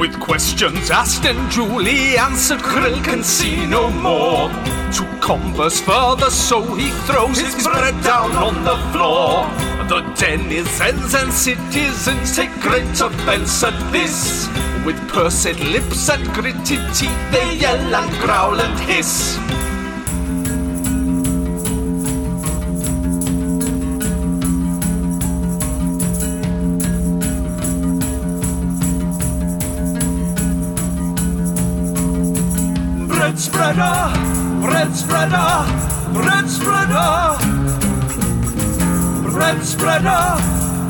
With questions asked and duly answered, Krill can see no more. To converse further, so he throws his bread down on the floor. The denizens and citizens take great offence at this. With pursed lips and gritted teeth, they yell and growl and hiss. Spreader, bread spreader, bread spreader. Bread spreader,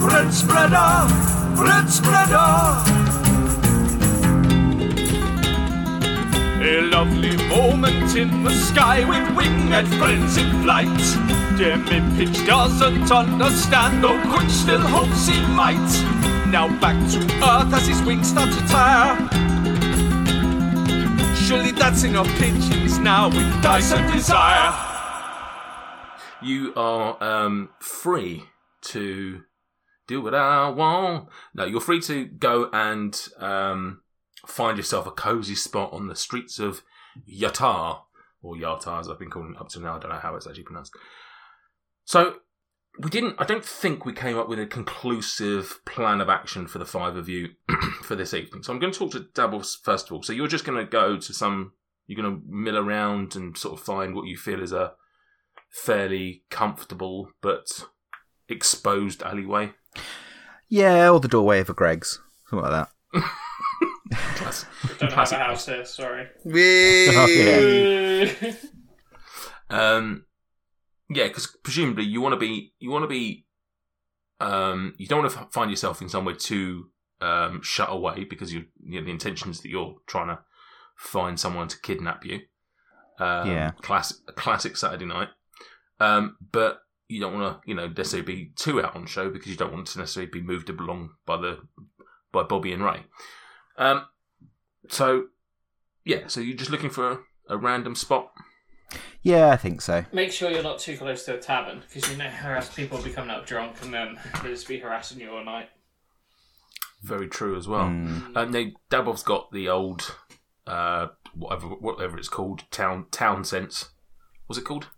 bread spreader, bread spreader. A lovely moment in the sky with winged friends in flight. Dear Mimpage doesn't understand, though Quinch still hopes he might. Now back to Earth as his wings start to tire. Surely that's enough pigeons now with dice and desire. You are um, free to do what I want. No, you're free to go and um, find yourself a cozy spot on the streets of Yatar, or Yatar as I've been calling it up to now. I don't know how it's actually pronounced. So, we didn't, I don't think we came up with a conclusive plan of action for the five of you for this evening. So, I'm going to talk to Dabbles first of all. So, you're just going to go to some, you're going to mill around and sort of find what you feel is a fairly comfortable but exposed alleyway. Yeah, or the doorway of a Greggs. Something like that. Class- Don't have classic. a house here, sorry. Oh, yeah. Um, yeah, because presumably you want to be, you want to be, um, you don't want to find yourself in somewhere too um, shut away because you, you know, the intention is that you're trying to find someone to kidnap you. Um, Yeah. classic, classic Saturday night. Um, but you don't want to, you know, necessarily be too out on show because you don't want to necessarily be moved along by the by Bobby and Ray. Um, so yeah, so you're just looking for a, a random spot. Yeah, I think so. Make sure you're not too close to a tavern, because you know harass people will be coming out drunk and then they'll just be harassing you all night. Very true as well. Mm. Um, they Dabov's got the old uh, whatever whatever it's called town town sense. Was it called?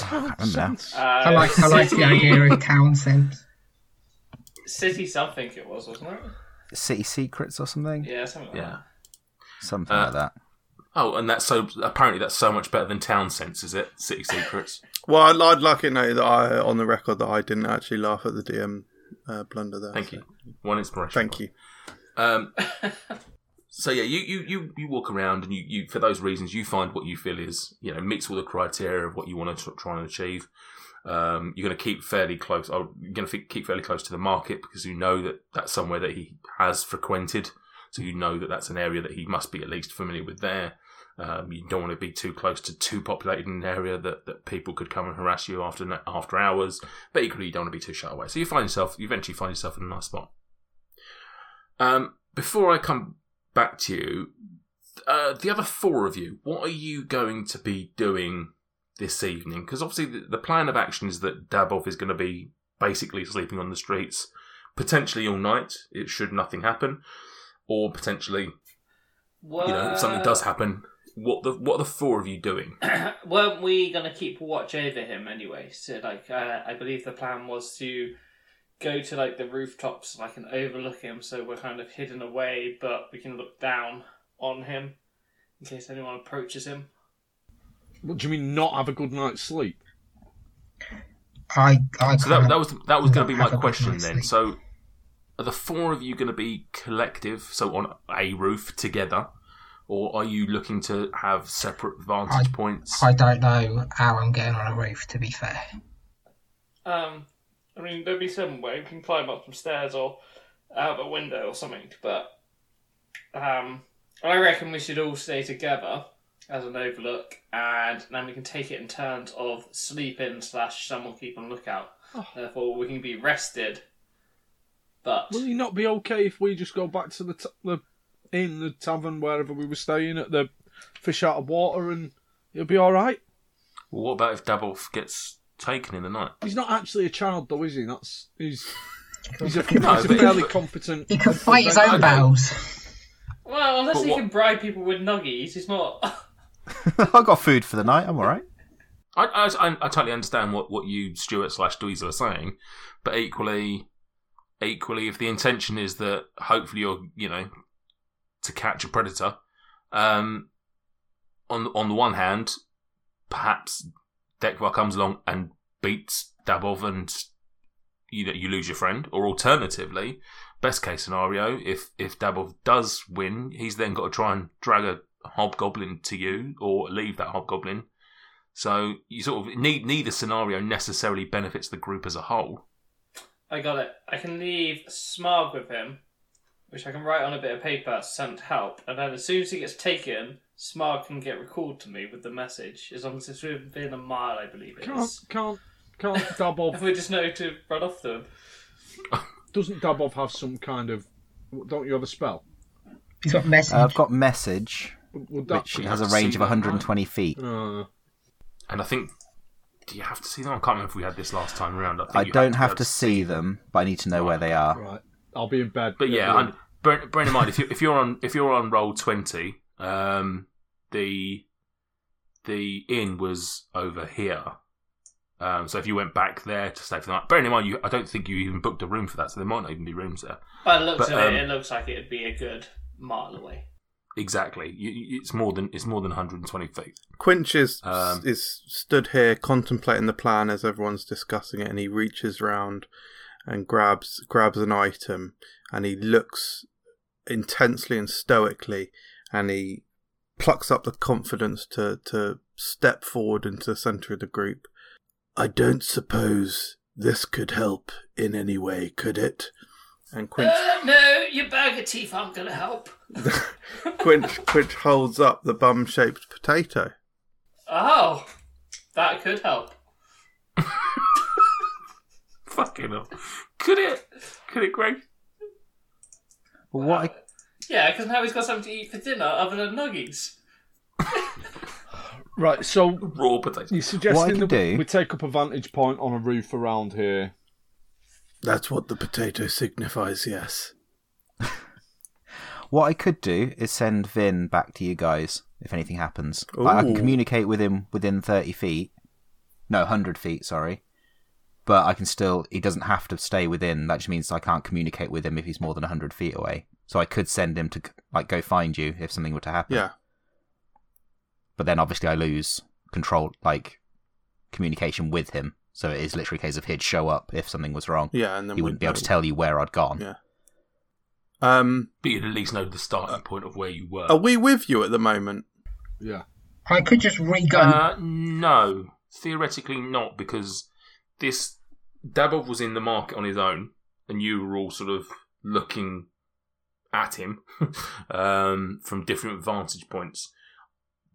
I remember now. Uh, I like I like the city- idea of town sense. City something it was, wasn't it? City Secrets or something? Yeah, something like Yeah. Something Uh, like that. Oh, and that's so apparently that's so much better than town sense, is it? City secrets. Well, I'd, I'd like it noted that I, on the record, that I didn't actually laugh at the DM uh, blunder there. Thank so- you. One inspiration. Thank you. Um, so yeah, you, you, you, you walk around and you, you for those reasons you find what you feel is you know meets all the criteria of what you want to try and achieve. Um, you're going to keep fairly close. Or you're going to keep fairly close to the market because you know that that's somewhere that he has frequented. So you know that that's an area that he must be at least familiar with there. Um, you don't want to be too close to too populated an area that, that people could come and harass you after after hours. But equally, you don't want to be too shut away. So you find yourself, you eventually find yourself in a nice spot. Um, before I come back to you, uh, the other four of you, what are you going to be doing this evening? Because obviously, the, the plan of action is that Dabov is going to be basically sleeping on the streets, potentially all night. It should nothing happen, or potentially, Well, you know, if something does happen. What the what are the four of you doing? weren't we gonna keep watch over him anyway? So like, uh, I believe the plan was to go to like the rooftops, like and overlook him, so we're kind of hidden away, but we can look down on him in case anyone approaches him. What do you mean, not have a good night's sleep? I I So that, that was that was going to be my Have a good question then. sleep. So, are the four of you going to be collective, so on a roof together, or are you looking to have separate vantage I- points? I don't know how I'm getting on a roof. To be fair, Um, I mean, there'd be some way we can climb up some stairs or out of a window or something, but um, I reckon we should all stay together as an overlook, and then we can take it in turns of sleep in slash someone keep on lookout. Therefore, we can be rested. But Will you not be okay if we just go back to the t- the inn, the tavern, wherever we were staying at the fish out of water, and it'll be all right? Well, what about if Dabolf gets taken in the night? He's not actually a child, though, is he? That's he's he's a, No, he's a but- fairly competent. he can fight his own battles. Well, unless But he what- can bribe people with nuggies, he's not. I got food for the night. I'm all right. I, I, I totally understand what, what you, Stuart slash Dweezil, are saying, but equally, equally, if the intention is that hopefully you're, you know, to catch a predator, um, on on the one hand, perhaps Dekvar comes along and beats Dabov and you know, you lose your friend, or alternatively, best case scenario, if if Dabov does win, he's then got to try and drag a hobgoblin to you or leave that hobgoblin. So you sort of need neither scenario necessarily benefits the group as a whole. I got it. I can leave Smarg with him, which I can write on a bit of paper, send help, and then as soon as he gets taken, Smarg can get recalled to me with the message, as long as it's within a mile, I believe it Can't is. can't can't If Dabov we just know to run off them. doesn't Dabov have some kind of don't you have a spell? He's got message. Uh, I've got message, Would- Would that which we has a range see of that, 120 feet. uh, And I think, do you have to see them? I can't remember if we had this last time around. I, think I don't be have to see them, but I need to know where they are. right. I'll be in bed. But yeah, and bear, bear in mind if you if you're on if you're on Roll20, um, the the inn was over here. Um, so if you went back there to stay for the night, bearing in mind you, I don't think you even booked a room for that, so there might not even be rooms there. By the looks But, of it, um, it looks like it'd be a good mile away. Exactly, you, you- it's more than it's more than 120 feet. Quinch is Um, is stood here contemplating the plan as everyone's discussing it, and he reaches round and grabs grabs an item, and he looks intensely and stoically, and he plucks up the confidence to to step forward into the centre of the group. I don't suppose this could help in any way, could it? And Quinch Uh, no, your bag of teeth aren't going to help. Quinch Quinch holds up the bum shaped potato. Oh, that could help. Fucking hell, could it? Could it, Greg? Well, what uh, I, Yeah, because now he's got something to eat for dinner other than nuggies. right. So Raw potato. you're suggesting can that we- do- we take up a vantage point on a roof around here. That's what the potato signifies, yes. what I could do is send Vin back to you guys if anything happens. Like, I can communicate with him within 30 feet. No, 100 feet, sorry. But I can still, he doesn't have to stay within. That just means I can't communicate with him if he's more than 100 feet away. So I could send him to, like, go find you if something were to happen. Yeah. But then obviously I lose control, like, communication with him. So it is literally a case of he'd show up if something was wrong. Yeah, and then He we'd wouldn't be able to tell you where I'd gone. Yeah. Um, But you'd at least know the starting point of where you were. are we with you at the moment? Yeah. I could just re-gun. Uh, no, theoretically not, because this Dabov was in the market on his own, and you were all sort of looking at him um, from different vantage points.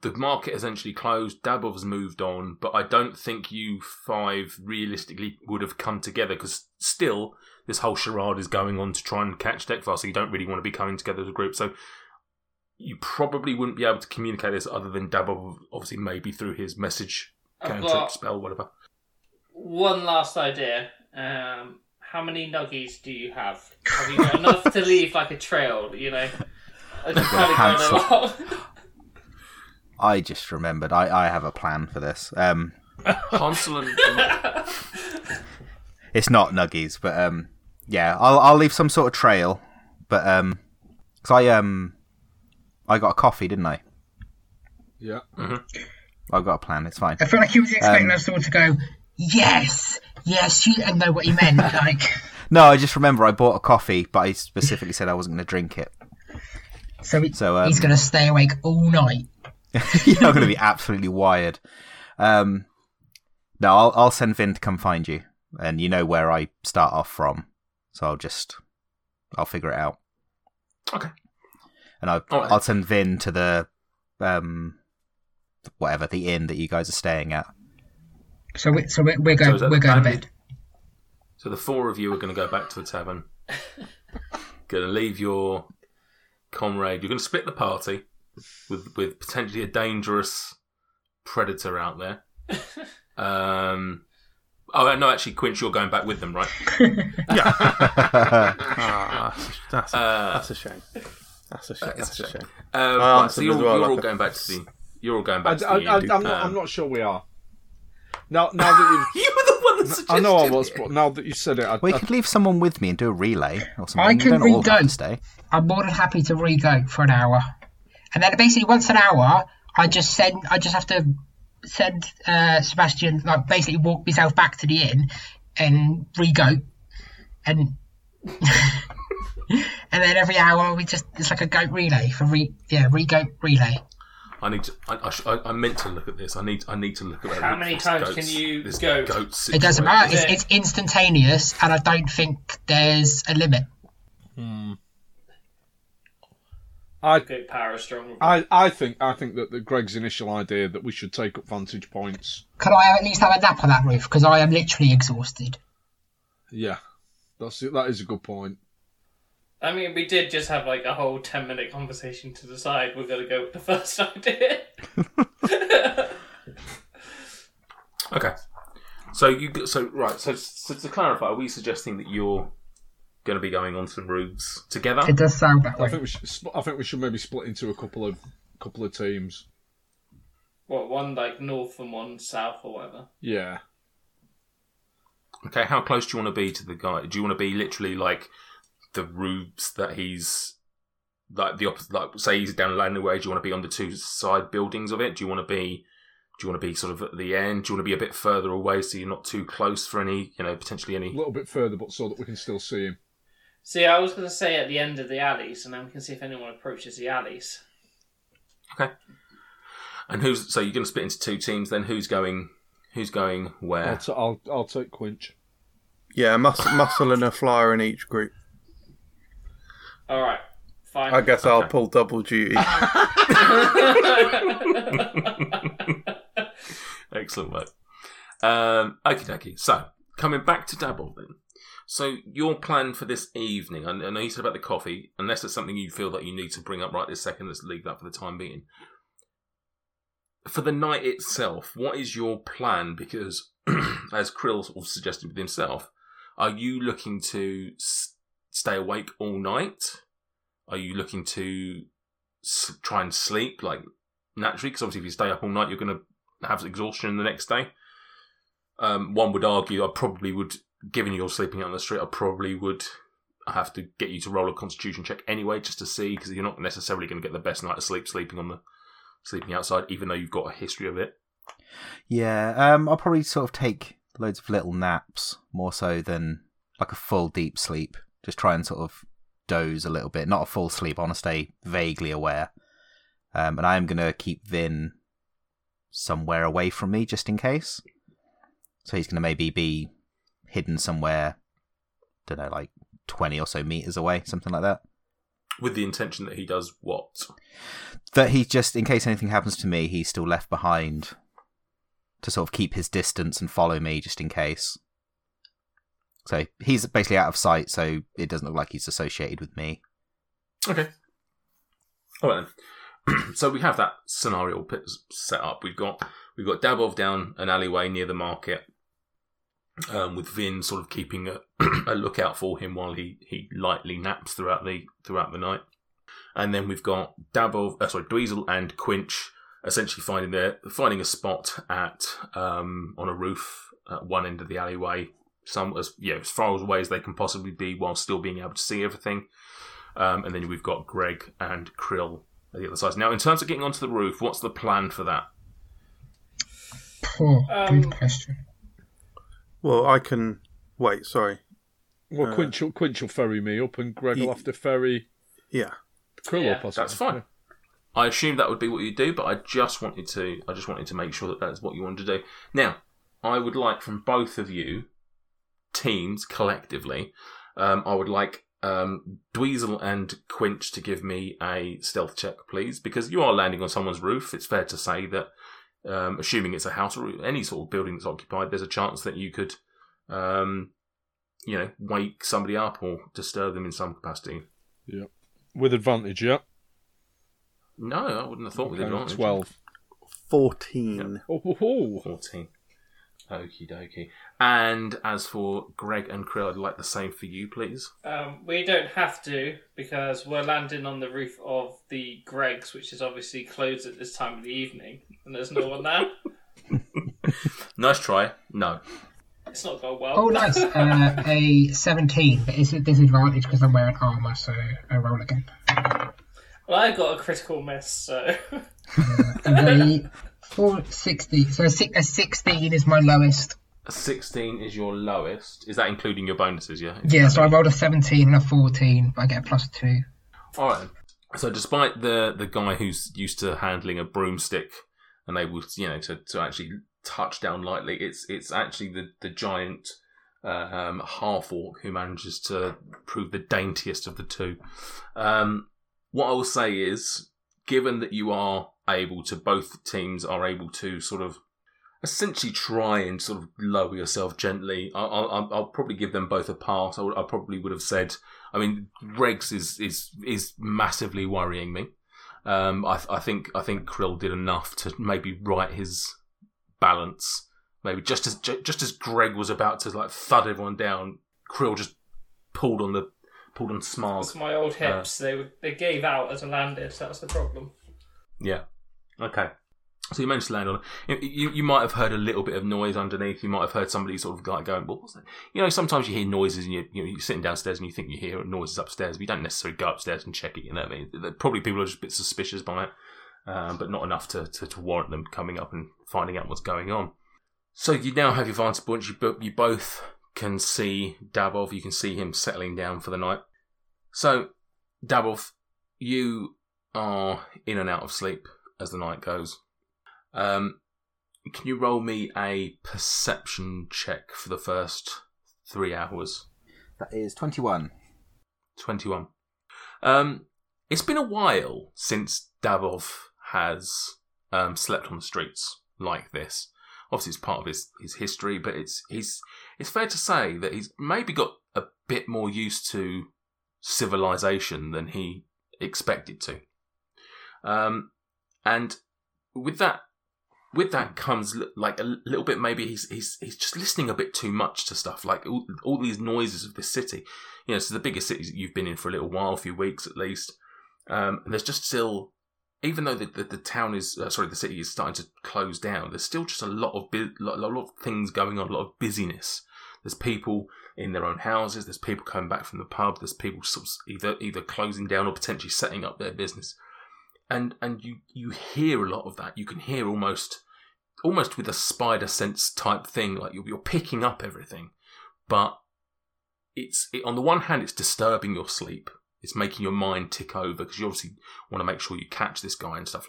The market essentially closed. Dabov's moved on, but I don't think you five realistically would have come together because still this whole charade is going on to try and catch Dekvar, so you don't really want to be coming together as a group. So you probably wouldn't be able to communicate this other than Dabov, obviously, maybe through his message, I've cantrip, spell, whatever. One last idea. Um, how many nuggies do you have? Have you got enough to leave like a trail? You know, I just kind of Hansel. going along. I just remembered. I, I have a plan for this. Um, Hansel and, and it's not nuggies, but um, yeah, I'll I'll leave some sort of trail. But um, cause I um, I got a coffee, didn't I? Yeah. I've got a plan. It's fine. I feel like he was expecting Um, us all to go, yes, yes, you, and know what he meant. Like, No, I just remember I bought a coffee, but I specifically said I wasn't going to drink it. so, he, So, um, he's going to stay awake all night. You're going to be absolutely wired. Um, no, I'll I'll send Vin to come find you, and you know where I start off from, so I'll just I'll figure it out, okay, and I'll All right. I'll send Vin to the um whatever the inn that you guys are staying at. So, we, so we're, we're So going, is we're the going to bed. so the four of you are going to go back to the tavern. going to leave your comrade. You're going to split the party with with potentially a dangerous predator out there. Um. Oh no, actually, Quinch, you're going back with them, right? Ah, that's, that's, Uh, that's a shame. That's a shame. That is a a shame. shame. Um, I right, so you're, well, you're like all a- going back to the. You're all going I, back to I, the. I, I'm, not, um, I'm not sure we are. Now, now that you've, you were the one that suggested I know I it. was, but now that you said it, I, Well, you I, could leave someone with me and do a relay or something. I You can don't all have re-go. to stay. I'm more than happy to re-go for an hour, and then basically once an hour, I just send. I just have to send uh, Sebastian like basically walk myself back to the inn and re-go, and and then every hour we just it's like a goat relay for re yeah re-goat relay. I need to. I, I, sh- I, I meant to look at this. I need. I need to look at that. How many times goats- can you this goat? goat It doesn't matter. It's, it's instantaneous, and I don't think there's a limit. Hmm. I, Goat power is strong. I, I think, I think that the Greg's initial idea that we should take up vantage points. Could I at least have a nap on that roof? Because I am literally exhausted. Yeah, that's it. That is a good point. I mean, we did just have like a whole ten minute conversation to decide we're gonna go with the first idea. Okay. So you. g- So right. So, so to clarify, are we suggesting that you're going to be going on some roofs together? It does sound that I think we should. I think we should maybe split into a couple of couple of teams. what one like north and one south or whatever. Yeah, Okay. How close do you want to be to the guy? Do you want to be literally like the roofs that he's like the opposite? Like say he's down Landway. Do you want to be on the two side buildings of it? Do you want to be? Do you want to be sort of at the end? Do you want to be a bit further away so you're not too close for any, you know, potentially any? a any? little bit further, but so that we can still see him. See, I was gonna say at the end of the alleys, and then we can see if anyone approaches the alleys. Okay. And who's so you're going to split into two teams? Then who's going? Who's going I'll, where? t- I'll I'll take Quinch. Yeah, muscle, muscle and a flyer in each group. All right, fine. I guess I'll pull double duty. Excellent work. Um, okie dokie. So, coming back to Dabble then. So, your plan for this evening, I I know you said about the coffee, unless it's something you feel that you need to bring up right this second, let's leave that for the time being. For the night itself, what is your plan? Because, as Krill sort of suggested with himself, are you looking to s- stay awake all night? Are you looking to s- try and sleep like naturally? Because obviously, if you stay up all night, you're going to have exhaustion the next day. Um, one would argue I probably would, given you're sleeping on the street, I probably would have to get you to roll a constitution check anyway, just to see, because you're not necessarily going to get the best night of sleep sleeping on the sleeping outside, even though you've got a history of it. Yeah, um, I'll probably sort of take loads of little naps more so than like a full deep sleep. Just try and sort of doze a little bit, not a full sleep. I want to stay vaguely aware. Um, and I am going to keep Vin somewhere away from me just in case. So he's going to maybe be hidden somewhere, don't know, like 20 or so meters away, something like that. With the intention that he does what? That he just, in case anything happens to me, he's still left behind to sort of keep his distance and follow me just in case. So he's basically out of sight, so it doesn't look like he's associated with me. Okay. All right then. so we have that scenario set up. We've got we've got Dabov down an alleyway near the market, um, with Vin sort of keeping a, a lookout for him while he, he lightly naps throughout the throughout the night. And then we've got Dabov, uh, sorry, Dweezil and Quinch essentially finding their finding a spot at um, on a roof at one end of the alleyway, some as yeah as far away as they can possibly be while still being able to see everything. Um, and then we've got Greg and Krill at the other side. Now, in terms of getting onto the roof, what's the plan for that? Poor, Um, good question. Well, I can wait. Sorry. Well, Uh, Quinch, will, Quinch will ferry me up, and Greg will have to ferry Yeah. Krill Yeah, up. I That's suppose. fine. I assume that would be what you do, but I just wanted to. I just wanted to make sure that that's what you wanted to do. Now, I would like from both of you teams collectively. Um, I would like um, Dweezil and Quinch to give me a stealth check, please, because you are landing on someone's roof. It's fair to say that, um, assuming it's a house or any sort of building that's occupied, there's a chance that you could, um, you know, wake somebody up or disturb them in some capacity. Yeah. With advantage, yeah. No, I wouldn't have thought with Okay, advantage. Twelve. 14. Oh, ho, ho. 14. Okie dokie. And as for Greg and Krill, I'd like the same for you, please. Um, we don't have to because we're landing on the roof of the Greggs, which is obviously closed at this time of the evening, and there's no one there. Nice try. No. It's not going well. Oh, nice. Uh, a 17, but it's a disadvantage because I'm wearing armour, so I roll again. Well, I got a critical miss, so A 460. So a, a 16 is my lowest. A 16 is your lowest. Is that including your bonuses, yeah? Yeah, so I rolled a 17 and a 14, but I get a plus 2. All right. So, despite the the guy who's used to handling a broomstick and able, to, you know, to, to actually touch down lightly, it's it's actually the the giant uh, um, half orc who manages to prove the daintiest of the two. Um, what I will say is, given that you are able to, both teams are able to sort of essentially try and sort of lower yourself gently. I'll, I'll, I'll probably give them both a pass. I, would, I probably would have said. I mean, Regs is is is massively worrying me. Um, I, I think I think Krill did enough to maybe right his balance. Maybe just as just as Greg was about to like thud everyone down, Krill just pulled on the pulled on Smarg. it's my old hips. they were, they gave out as I landed. So that's the problem. Yeah. Okay. So you managed to land on it. You, you might have heard a little bit of noise underneath. You might have heard somebody sort of like going, "What was that?" You know, sometimes you hear noises and you, you know, you're sitting downstairs and you think you hear noises upstairs, but you don't necessarily go upstairs and check it. You know, what I mean, probably people are just a bit suspicious by it, um, but not enough to, to, to warrant them coming up and finding out what's going on. So you now have your vantage point. You, you both can see Davov. You can see him settling down for the night. So, Davov, you are in and out of sleep as the night goes. Um, can you roll me a perception check for the first three hours? That is 21. 21. Um, it's been a while since Davov has um, slept on the streets like this. Obviously, it's part of his, his history, but it's he's it's fair to say that he's maybe got a bit more used to civilization than he expected to. Um, and with that, with that comes like a little bit. Maybe he's he's he's just listening a bit too much to stuff like all, all these noises of this city. You know, it's the biggest cities that you've been in for a little while, a few weeks at least. Um, and there's just still, even though the, the, the town is uh, sorry, the city is starting to close down. There's still just a lot of bu- lot, lot of things going on, a lot of busyness. There's people in their own houses. There's people coming back from the pub. There's people sort of either either closing down or potentially setting up their business. And and you you hear a lot of that. You can hear almost almost with a spider sense type thing. Like you're, you're picking up everything, but it's it, on the one hand it's disturbing your sleep. It's making your mind tick over because you obviously want to make sure you catch this guy and stuff.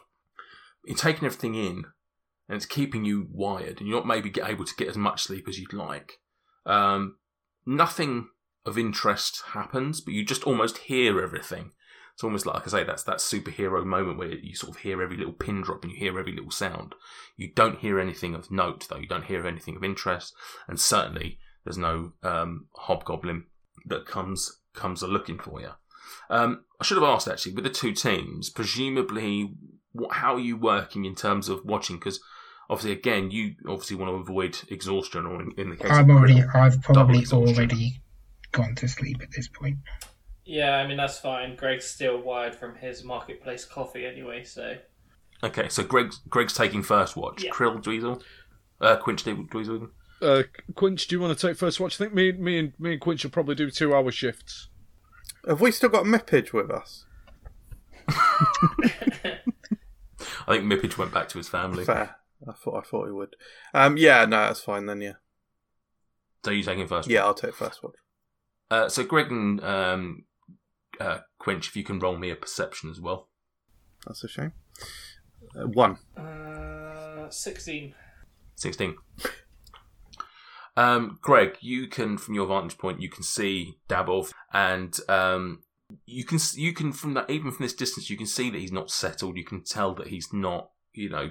You're taking everything in, and it's keeping you wired, and you're not maybe able to get as much sleep as you'd like. Um, nothing of interest happens, but you just almost hear everything. It's almost like, like I say, that's that superhero moment where you sort of hear every little pin drop and you hear every little sound. You don't hear anything of note, though. You don't hear anything of interest, and certainly there's no um, hobgoblin that comes comes a looking for you. Um, I should have asked actually with the two teams. Presumably, what, how are you working in terms of watching? Because obviously, again, you obviously want to avoid exhaustion, or in, in the case I'm of already, I've probably already gone to sleep at this point. Yeah, I mean that's fine. Greg's still wired from his marketplace coffee anyway, so Okay, so Greg's Greg's taking first watch. Yeah. Krill Dweezil, uh, Quinch Dweezil. Uh, Quinch, do you want to take first watch? I think me, me and me and Quinch will probably do two hour shifts. Have we still got Mippage with us? I think Mippage went back to his family. Fair. I thought I thought he would. Um, yeah, no, that's fine then. Yeah, So you taking first? yeah, I'll take first watch. Uh, so Greg and um, uh, Quinch, if you can roll me a perception as well. That's a shame. Uh, one. uh, sixteen. 16. Um, Greg, you can, from your vantage point, you can see Dabov, and um, you can you can from that even from this distance, you can see that he's not settled. You can tell that he's not, you know,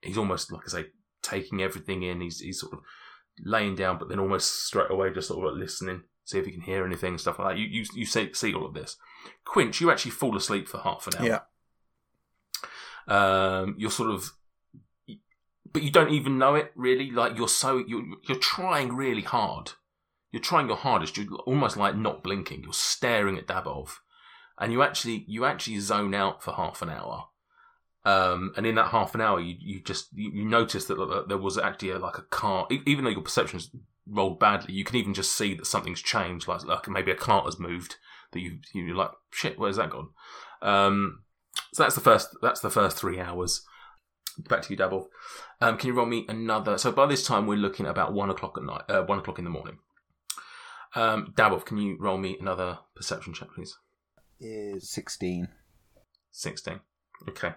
he's almost like I say, taking everything in. He's he's sort of laying down, but then almost straight away just sort of like listening, see if he can hear anything, stuff like that. You you you see, see all of this. Quinch, you actually fall asleep for half an hour Yeah. um, you're sort of but you don't even know it really. Like you're so you're you're trying really hard. You're trying your hardest. You're almost like not blinking. You're staring at Dabov, and you actually you actually zone out for half an hour. Um, and in that half an hour, you, you just you, you notice that, that there was actually a, like a car. Even though your perceptions rolled badly, you can even just see that something's changed. Like like maybe a cart has moved. That you you're like shit. Where's that gone? Um, so that's the first. That's the first three hours. Back to you, Dabble. Um, can you roll me another? So by this time, we're looking at about one o'clock at night. Uh, one o'clock in the morning. Um, Dabov, can you roll me another perception check, please? Is 16. 16. Okay.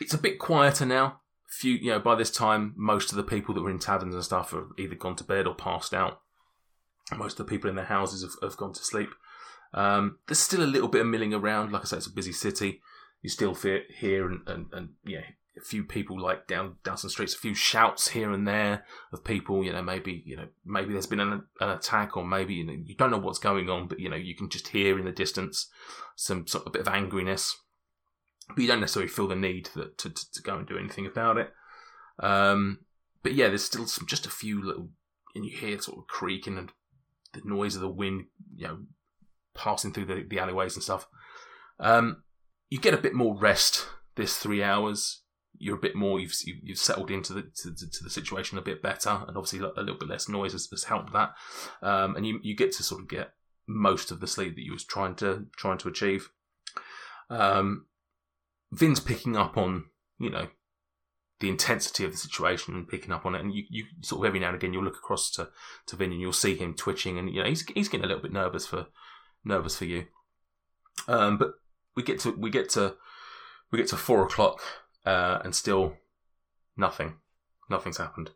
It's a bit quieter now. Few, you know, by this time, most of the people that were in taverns and stuff have either gone to bed or passed out. Most of the people in their houses have, have gone to sleep. Um, there's still a little bit of milling around. Like I said, it's a busy city. You still hear and, and, and yeah, a few people like down down some streets, a few shouts here and there of people. You know, maybe you know maybe there's been an, an attack, or maybe you know you don't know what's going on, but you know you can just hear in the distance some sort of bit of angriness, but you don't necessarily feel the need that, to, to to go and do anything about it. Um, but yeah, there's still some just a few little, and you hear sort of creaking and the noise of the wind, you know, passing through the, the alleyways and stuff. Um, you get a bit more rest this three hours. You're a bit more. You've you've settled into the to, to the situation a bit better, and obviously a little bit less noise has, has helped that. Um, and you you get to sort of get most of the sleep that you was trying to trying to achieve. Um, Vin's picking up on you know the intensity of the situation and picking up on it, and you, you sort of every now and again you'll look across to, to Vin and you'll see him twitching, and you know he's he's getting a little bit nervous for nervous for you. Um, but we get to we get to we get to four o'clock uh, and still nothing, nothing's happened.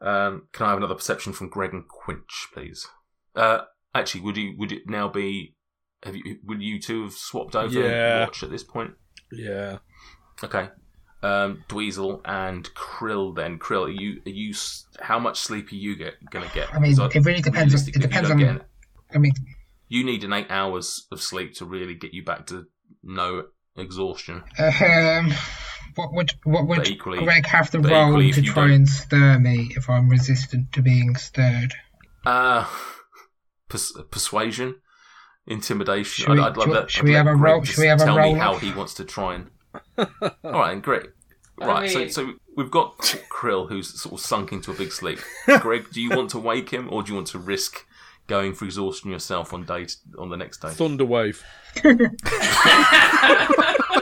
Um, can I have another perception from Greg and Quinch, please? Uh, actually, would you would it now be? Have you would you two have swapped over Yeah. watch at this point? Yeah. Okay. Um, Dweezil and Krill. Then Krill, are you are you? How much sleep are you get gonna get? I mean, it really depends on- it you depends on- get- I mean, you need an eight hours of sleep to really get you back to no exhaustion. um, what would what But would equally- Greg have the but role to try don't- and stir me if I'm resistant to being stirred? Uh, pers- persuasion, intimidation. Should we- I'd, I'd love should- that. should I'd we have a Greg roll- just should we have a tell me roll how he wants to try and. All right, great. Right, so mean- so we've got Krill who's sort of sunk into a big sleep. Greg, do you want to wake him, or do you want to risk going for exhaustion yourself on day on the next day? Thunderwave.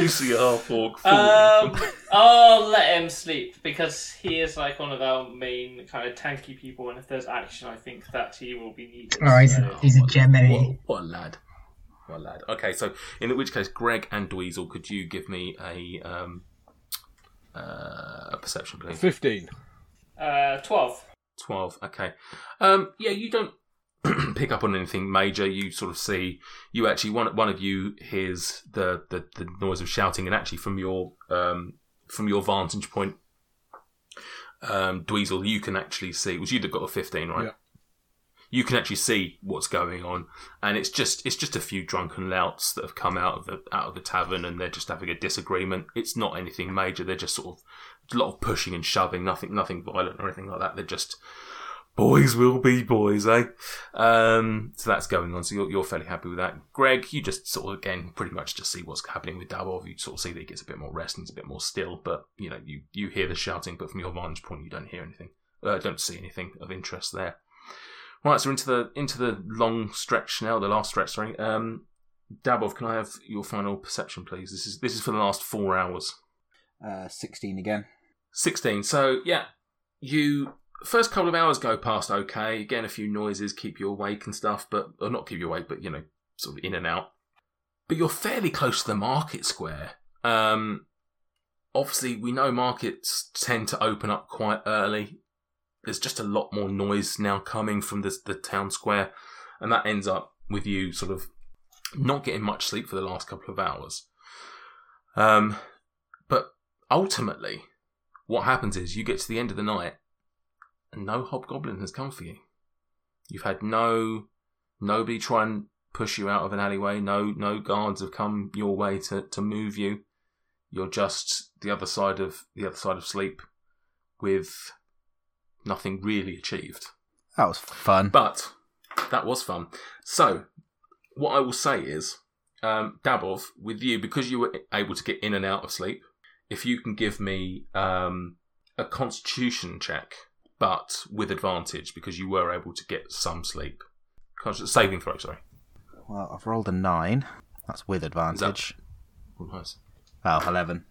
you see a half orc. Um, I'll let him sleep because he is like one of our main kind of tanky people, and if there's action, I think that he will be needed. Oh, he's, so- he's a Gemini. What, what a lad. What a lad. Okay, so in which case, Greg and Dweezil, could you give me a um, uh, a perception, please? 15. Uh, twelve. 12 okay um yeah you don't pick up on anything major you sort of see you actually one one of you hears the the, the noise of shouting and actually from your um from your vantage point um dweezil you can actually see it was you that got a 15 right? Yeah. you can actually see what's going on and it's just it's just a few drunken louts that have come out of the out of the tavern and they're just having a disagreement. It's not anything major they're just sort of a lot of pushing and shoving nothing nothing violent or anything like that. They're just boys will be boys eh um so that's going on so you're, you're fairly happy with that greg you just sort of again pretty much just see what's happening with Dabov. you sort of see that he gets a bit more rest and he's a bit more still but you know you you hear the shouting but from your vantage point you don't hear anything uh, don't see anything of interest there Right, so into the into the long stretch now, the last stretch. Sorry, um, Dabov, can I have your final perception, please? This is this is for the last four hours. Uh, 16 again. Sixteen. So yeah, you first couple of hours go past okay. Again, a few noises keep you awake and stuff, but or not keep you awake, but you know, sort of in and out. But you're fairly close to the market square. Um, obviously, we know markets tend to open up quite early. There's just a lot more noise now coming from the the town square, and that ends up with you sort of not getting much sleep for the last couple of hours. Um, but ultimately, what happens is you get to the end of the night and no hobgoblin has come for you. You've had no nobody try and push you out of an alleyway. No, no guards have come your way to, to move you. You're just the other side of the other side of sleep, with nothing really achieved. That was fun. But that was fun. So, what I will say is, um, Dabov, with you, because you were able to get in and out of sleep, if you can give me um, a constitution check, but with advantage, because you were able to get some sleep. Consti- Saving throw, sorry. Well, I've rolled a nine. That's with advantage. Oh, nice. Oh, 11.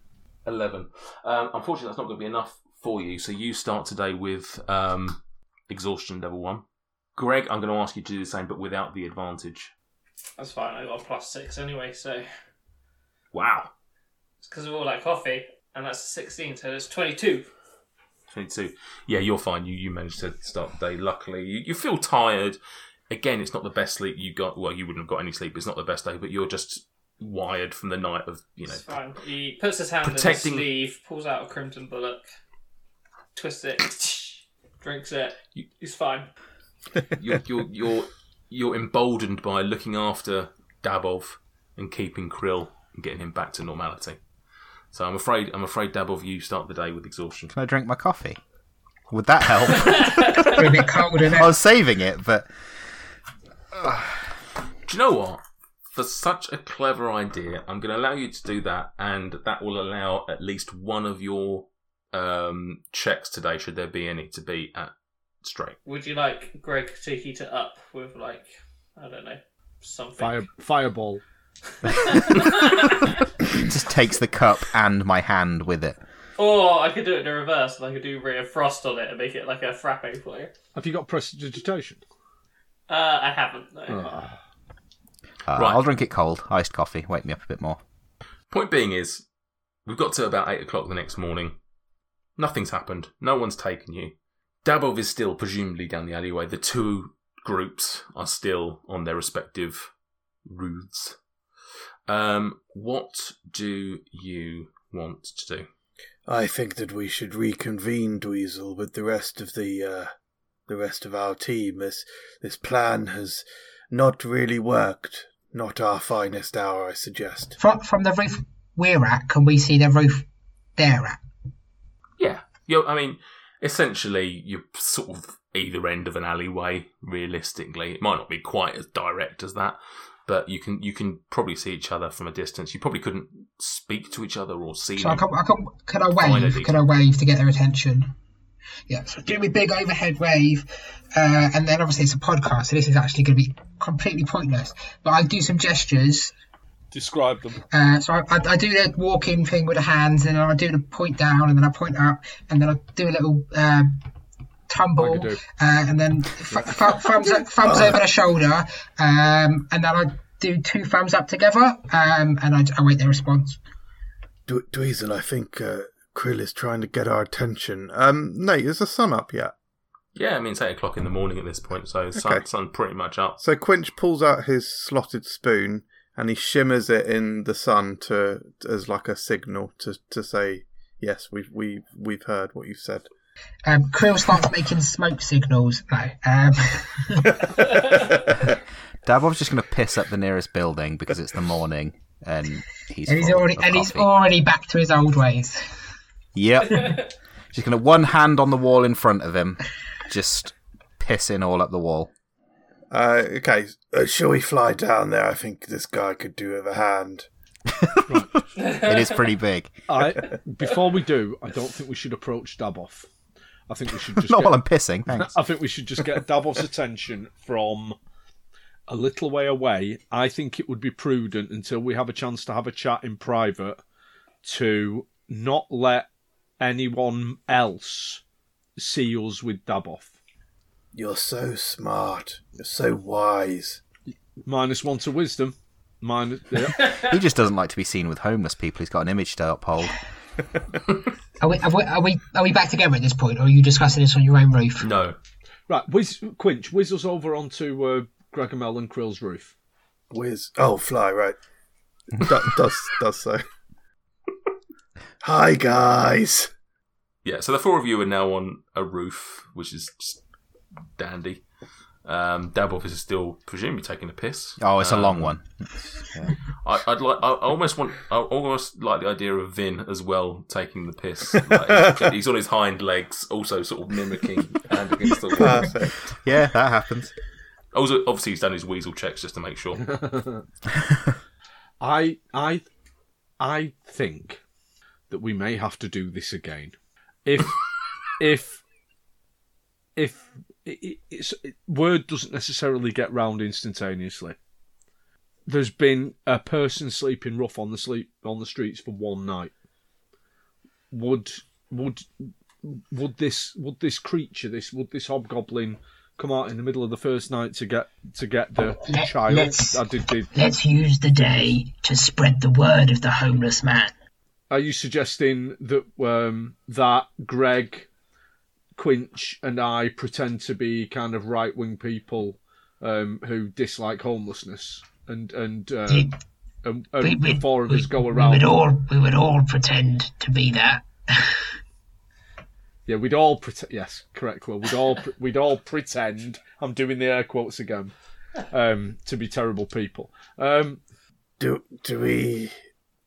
11. Um, unfortunately, that's not going to be enough for you, so you start today with um, exhaustion level 1. Greg, I'm going to ask you to do the same, but without the advantage. That's fine. I got a plus six anyway, so Wow. it's because of all that coffee, and that's sixteen, so it's twenty-two. 22. Yeah, you're fine. You you managed to start the day. Luckily, you, you feel tired. Again, it's not the best sleep you got. Well, you wouldn't have got any sleep. It's not the best day, but you're just wired from the night of you know. It's fine. He puts his hand Protecting- in his sleeve, pulls out a crimson bullock, twists it, drinks it. You- He's fine. You're you're you're you're emboldened by looking after Dabov and keeping Krill and getting him back to normality. So I'm afraid I'm afraid Dabov, you start the day with exhaustion. Can I drink my coffee? Would that help? A bit cold in I was saving it, but Do you know what? For such a clever idea, I'm going to allow you to do that, and that will allow at least one of your um, checks today, should there be any, to be at straight. Would you like Greg to heat it up with like I don't know something? Fire, fireball. just takes the cup and my hand with it. Or I could do it in reverse, and I could do Ray of Frost on it and make it like a frappe for you. Have you got prestidigitation? Uh, I haven't. No. Ah. Uh, Right. I'll drink it cold. Iced coffee. Wake me up a bit more. Point being is, we've got to about 8 o'clock the next morning. Nothing's happened. No one's taken you. Dabov is still presumably down the alleyway. The two groups are still on their respective routes. Um, what do you want to do? I think that we should reconvene, Dweezil, with the rest of the uh, the rest of our team. This this plan has not really worked. Not our finest hour, I suggest. From, from the roof we're at, can we see the roof they're at? Yeah, you I mean, essentially, you're sort of either end of an alleyway. Realistically, it might not be quite as direct as that, but you can you can probably see each other from a distance. You probably couldn't speak to each other or see So I them. can, I can, can I wave? Eddie. Can I wave to get their attention? Yeah, so do me big overhead wave, uh, and then obviously it's a podcast, so this is actually going to be completely pointless. But I do some gestures. Describe them. Uh, so I, I, I do the walking thing with the hands, and then I do the point down, and then I point up, and then I do a little uh, tumble, Like uh, and then th- th- thumbs up, thumbs over the shoulder, um, and then I do two thumbs up together, um, and I, I wait their response. Dwe- Dweezil, I think uh, Krill is trying to get our attention. Um, Nate, is the sun up yet? Yeah, I mean it's eight o'clock in the morning at this point, so sun, Okay. sun pretty much up. So Quinch pulls out his slotted spoon and he shimmers it in the sun to as like a signal to, to say, "Yes, we've we've we've heard what you've said." Um, Krill starts making smoke signals. No. Um, Davov's just going to piss up the nearest building because it's the morning and he's, and he's already of and he's already back to his old ways. Yep. just going to one hand on the wall in front of him, just pissing all up the wall. Uh, okay, uh, shall we fly down there? I think this guy could do with a hand. It is pretty big. I before we do, I don't think we should approach Daboff. I think we should just Not get, while I'm pissing, thanks. I think we should just get Daboff's attention from a little way away. I think it would be prudent until we have a chance to have a chat in private to not let anyone else see us with Daboff. You're so smart. You're so wise. Minus one to wisdom. Minus yeah. He just doesn't like to be seen with homeless people. He's got an image to uphold. Are we, are we are we are we back together at this point, or are you discussing this on your own roof? No, right. Whiz, Quinch, whiz us over onto uh, Gregamel and Krill's roof. Whiz. Oh, fly right. Do- does does so. Hi guys. yeah. So the four of you are now on a roof, which is just dandy. Um, Daboff is still presumably taking a piss. Oh, it's a long Um, one. I, I'd like. I I almost want. I almost like the idea of Vin as well taking the piss. Like, he's, he's on his hind legs, also sort of mimicking hand against the wall. Perfect. Yeah, that happens. Also, obviously, he's done his weasel checks just to make sure. I I I think that we may have to do this again. If if if it, it, it's, it, word doesn't necessarily get round instantaneously. There's been a person sleeping rough on the sleep on the streets for one night. Would would would this would this creature this would this hobgoblin come out in the middle of the first night to get to get the Let- child? let's- I did, did Let's use the day to spread the word of the homeless man. Are you suggesting that um, that Greg, Quinch, and I pretend to be kind of right wing people um, who dislike homelessness, and and uh, It- and, and we, the four of we- us go around. We would all we would all pretend to be that. Yeah, we'd all pretend. Yes, correct. Well, we'd all pre- we'd all pretend. I'm doing the air quotes again. Um, to be terrible people. Um, Do do we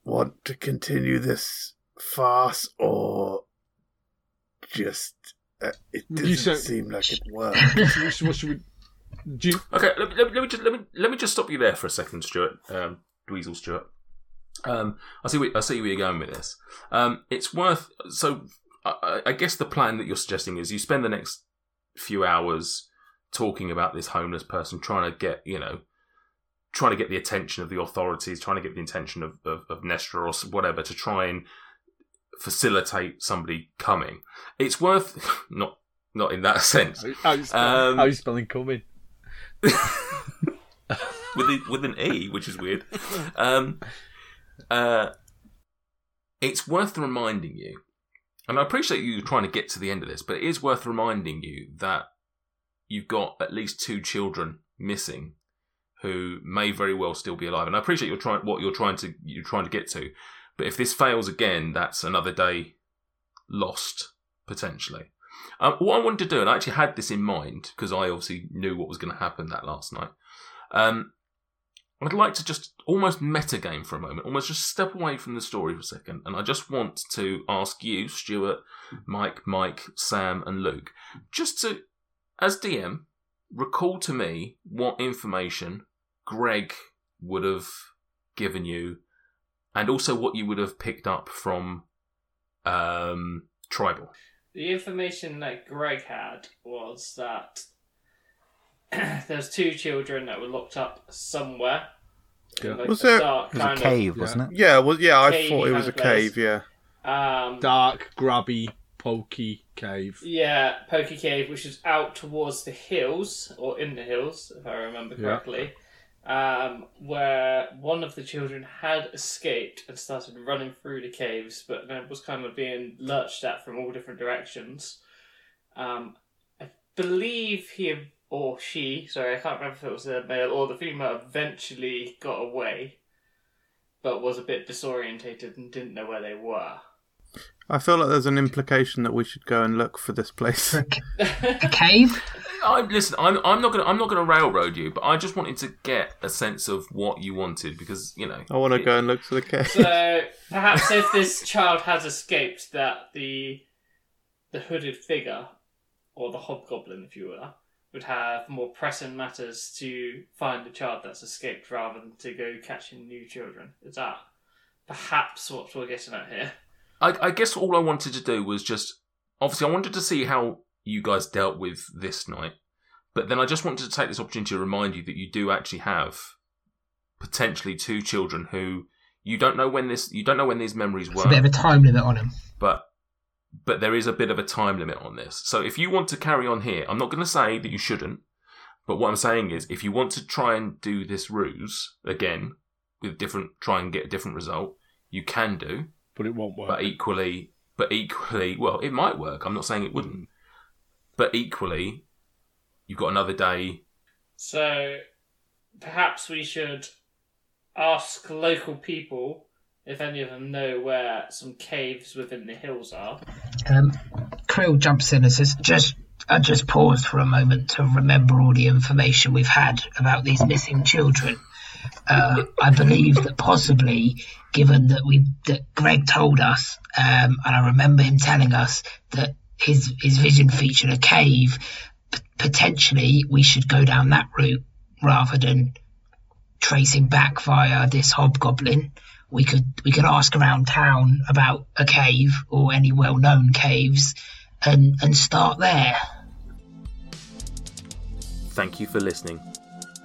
want to continue this farce or just? Uh, it doesn't said- seem like it works. what should we? Do you, Okay, let me, let me, let me just let me let me just stop you there for a second, Stuart. Um, Dweezil Stuart. Um, I see. Where, I see where you're going with this. Um, it's worth. So, I, I- I guess the plan that you're suggesting is you spend the next few hours talking about this homeless person, trying to get you know, trying to get the attention of the authorities, trying to get the attention of of, of Nestor or whatever to try and facilitate somebody coming. It's worth not not in that sense how you spelling, Um, how you spelling coming? with with an e, which is weird. Um, uh, it's worth reminding you, and I appreciate you trying to get to the end of this, but it is worth reminding you that you've got at least two children missing who may very well still be alive. And I appreciate you're trying what you're trying to you're trying to get to, but if this fails again, that's another day lost potentially. Um, what I wanted to do, and I actually had this in mind because I obviously knew what was going to happen that last night. Um, I'd like to just almost metagame for a moment, almost just step away from the story for a second, and I just want to ask you, Stuart, Mike, Mike, Sam, and Luke, just to, as DM, recall to me what information Greg would have given you, and also what you would have picked up from um, Tribal. The information that Greg had was that there's two children that were locked up somewhere. Yeah. in, Like Was a there- dark It was a kind of- cave, wasn't it? Yeah, well, yeah, I thought it was a place. cave. Yeah, Um, Dark, grubby, pokey cave. yeah, Pokey Cave, which is out towards the hills, or in the hills, if I remember Yeah. Correctly, um, where one of the children had escaped and started running through the caves, but then was kind of being lurched at from all different directions. Um, I believe he or she, sorry, I can't remember if it was the male or the female, eventually got away, but was a bit disorientated and didn't know where they were. I feel like there's an implication that we should go and look for this place. For a, ca- a cave? I listen. I'm, I'm not gonna. I'm not gonna railroad you, but I just wanted to get a sense of what you wanted because you know. I want to go and look for the cave. So perhaps if this child has escaped, that the the hooded figure, or the hobgoblin, if you will, would have more pressing matters to find the child that's escaped rather than to go catching new children. Is that perhaps what we're getting at here? I, I guess all I wanted to do was just obviously I wanted to see how you guys dealt with this night, but then I just wanted to take this opportunity to remind you that you do actually have potentially two children who you don't know when this you don't know when these memories were. a bit of a time limit on him. but but there is a bit of a time limit on this. So if you want to carry on here, I'm not going to say that you shouldn't, but what I'm saying is if you want to try and do this ruse again with different try and get a different result, you can do But it won't work. but equally, but equally, well, it might work. I'm not saying it wouldn't, but equally, you've got another day. So perhaps we should ask local people if any of them know where some caves within the hills are. Um, Krill jumps in and says, "Just I just paused for a moment to remember all the information we've had about these missing children. Uh, I believe that possibly, given that we that Greg told us, um, and I remember him telling us that his his vision featured a cave, p- potentially we should go down that route rather than tracing back via this hobgoblin. We could we could ask around town about a cave or any well known caves, and and start there. Thank you for listening.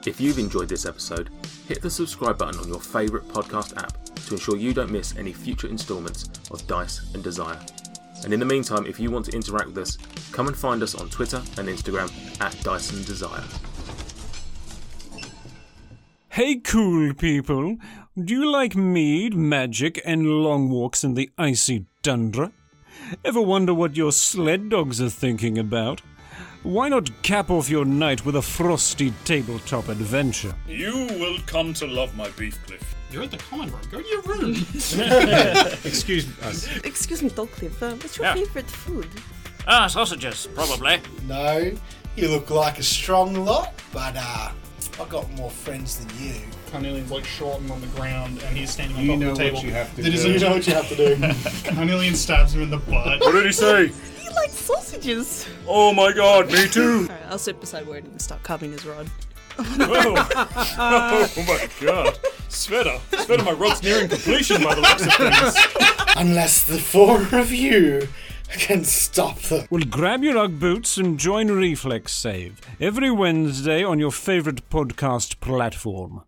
If you've enjoyed this episode, hit the subscribe button on your favourite podcast app to ensure you don't miss any future instalments of Dice and Desire. And in the meantime, if you want to interact with us, come and find us on Twitter and Instagram at Dice and Desire. Hey, cool people. Do you like mead, magic, and long walks in the icy tundra? Ever wonder what your sled dogs are thinking about? Why not cap off your night with a frosty tabletop adventure? You will come to love my beef cliff. You're at the common room. Go to your room. Excuse us. Excuse me, Dolcliffe. Uh, what's your Yeah. favorite food? Ah, sausages, probably. no, you look like a strong lot, but uh, I've got more friends than you. Carnelian's like shortened on the ground, and he's standing on You top know of the what table. you have to That is do. a- You know what you have to do. Carnelian stabs him in the butt. What did he say? He likes sausages. Oh my god, me too. Alright, I'll sit beside Ward and start carving his rod. Oh, oh my god. Sveta. Sveta, my rod's nearing completion by the looks of things. Unless the four of you can stop them. Well, grab your Ugg boots and join Reflex Save every Wednesday on your favorite podcast platform.